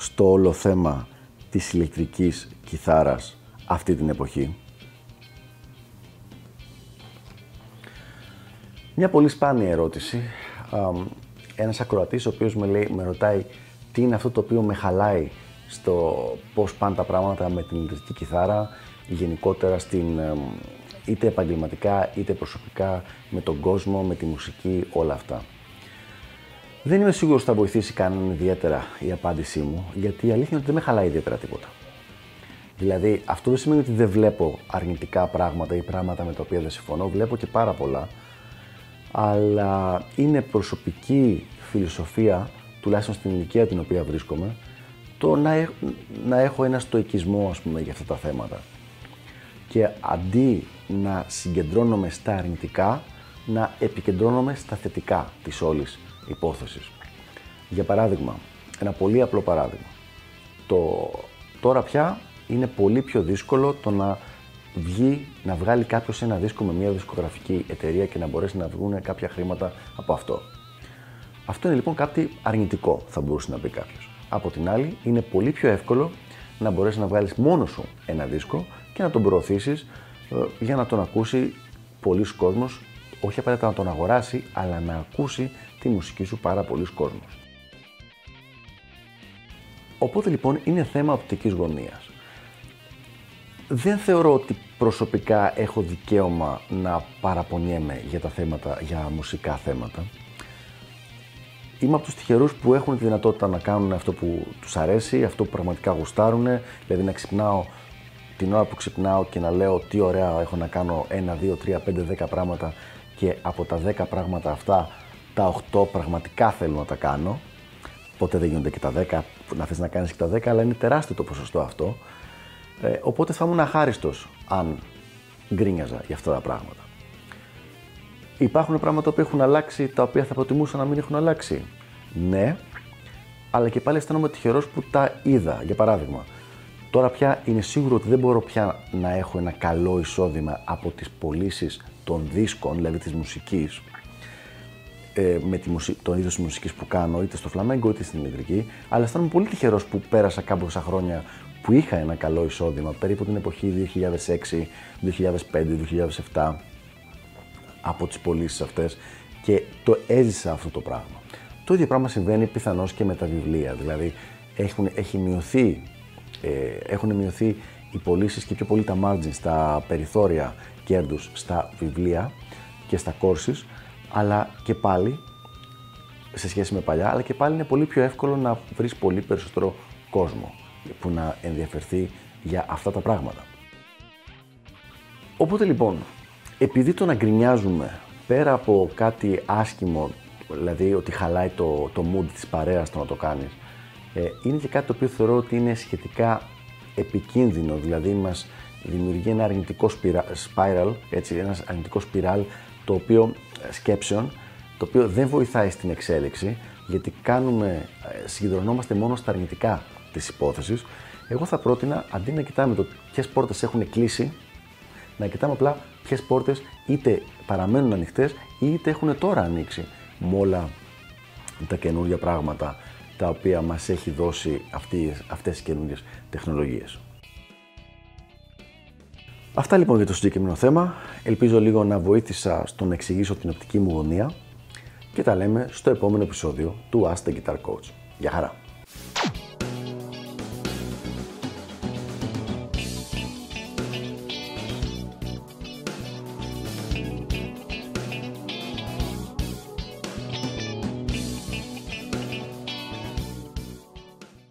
στο όλο θέμα της ηλεκτρικής κιθάρας αυτή την εποχή; Μια πολύ σπάνια ερώτηση. Ένας ακροατής ο οποίος με, λέει, με ρωτάει τι είναι αυτό το οποίο με χαλάει στο πώς πάνε τα πράγματα με την ηλεκτρική κιθάρα, γενικότερα στην, είτε επαγγελματικά είτε προσωπικά, με τον κόσμο, με τη μουσική, όλα αυτά. Δεν είμαι σίγουρος ότι θα βοηθήσει κανέναν ιδιαίτερα η απάντησή μου, γιατί η αλήθεια είναι ότι δεν με χαλάει ιδιαίτερα τίποτα. Δηλαδή, αυτό δεν σημαίνει ότι δεν βλέπω αρνητικά πράγματα ή πράγματα με τα οποία δεν συμφωνώ. Βλέπω και πάρα πολλά. Αλλά είναι προσωπική φιλοσοφία, τουλάχιστον στην ηλικία την οποία βρίσκομαι, το να, να έχω ένα στοικισμό, ας πούμε, για αυτά τα θέματα. Και αντί να συγκεντρώνομαι στα αρνητικά, να επικεντρώνομαι στα θετικά της όλης υπόθεσης. Για παράδειγμα, ένα πολύ απλό παράδειγμα. Το, τώρα πια είναι πολύ πιο δύσκολο το να βγει, να βγάλει κάποιος ένα δίσκο με μια δισκογραφική εταιρεία και να μπορέσει να βγουν κάποια χρήματα από αυτό. Αυτό είναι λοιπόν κάτι αρνητικό, θα μπορούσε να πει κάποιος. Από την άλλη, είναι πολύ πιο εύκολο να μπορέσεις να βγάλεις μόνο σου ένα δίσκο και να τον προωθήσεις ε, για να τον ακούσει πολλοί κόσμος, όχι απαραίτητα να τον αγοράσει, αλλά να ακούσει τη μουσική σου πάρα πολλοί κόσμος. Οπότε λοιπόν είναι θέμα οπτικής γωνίας. Δεν θεωρώ ότι προσωπικά έχω δικαίωμα να παραπονιέμαι για τα θέματα, για μουσικά θέματα. Είμαι από τους τυχερούς που έχουν τη δυνατότητα να κάνουν αυτό που τους αρέσει, αυτό που πραγματικά γουστάρουν, δηλαδή να ξυπνάω την ώρα που ξυπνάω και να λέω τι ωραία έχω να κάνω 1, 2, 3, 5, 10 πράγματα και από τα 10 πράγματα αυτά τα 8 πραγματικά θέλω να τα κάνω. Ποτέ δεν γίνονται και τα 10, να θες να κάνεις και τα 10, αλλά είναι τεράστιο το ποσοστό αυτό. Ε, οπότε θα ήμουν αχάριστος αν γκρίνιαζα για αυτά τα πράγματα. Υπάρχουν πράγματα που έχουν αλλάξει, τα οποία θα προτιμούσα να μην έχουν αλλάξει. Ναι, αλλά και πάλι αισθάνομαι τυχερός που τα είδα. Για παράδειγμα, τώρα πια είναι σίγουρο ότι δεν μπορώ πια να έχω ένα καλό εισόδημα από τις πωλήσεις των δίσκων, δηλαδή της μουσικής, ε, με τη μουσική, τον είδος της μουσικής που κάνω, είτε στο φλαμέγκο είτε στην ηλεκτρική. Αλλά αισθάνομαι πολύ τυχερός που πέρασα κάμποσα χρόνια που είχα ένα καλό εισόδημα, περίπου την εποχή 2006, 2005, 2007, από τις πωλήσεις αυτές και το έζησα αυτό το πράγμα. Το ίδιο πράγμα συμβαίνει πιθανώς και με τα βιβλία. Δηλαδή, έχουν, έχει μειωθεί, ε, έχουν μειωθεί οι πωλήσεις και πιο πολύ τα margins, τα περιθώρια κέρδους στα βιβλία και στα courses αλλά και πάλι, σε σχέση με παλιά, αλλά και πάλι είναι πολύ πιο εύκολο να βρεις πολύ περισσότερο κόσμο που να ενδιαφερθεί για αυτά τα πράγματα. Οπότε λοιπόν, επειδή το να γκρινιάζουμε πέρα από κάτι άσχημο, δηλαδή ότι χαλάει το, το mood της παρέας το να το κάνεις, ε, είναι και κάτι το οποίο θεωρώ ότι είναι σχετικά επικίνδυνο, δηλαδή μας δημιουργεί ένα αρνητικό spiral, έτσι, ένας αρνητικό σπιράλ το οποίο ε, σκέψεων, το οποίο δεν βοηθάει στην εξέλιξη, γιατί κάνουμε, ε, συγκεντρωνόμαστε μόνο στα αρνητικά της υπόθεσης. Εγώ θα πρότεινα, αντί να κοιτάμε το ποιες πόρτες έχουν κλείσει, να κοιτάμε απλά ποιες πόρτες είτε παραμένουν ανοιχτές είτε έχουν τώρα ανοίξει με όλα τα καινούργια πράγματα τα οποία μας έχει δώσει αυτές, αυτές οι καινούργιες τεχνολογίες. Αυτά λοιπόν για το συγκεκριμένο θέμα. Ελπίζω λίγο να βοήθησα στο να εξηγήσω την οπτική μου γωνία και τα λέμε στο επόμενο επεισόδιο του Ask the Guitar Coach. Γεια χαρά!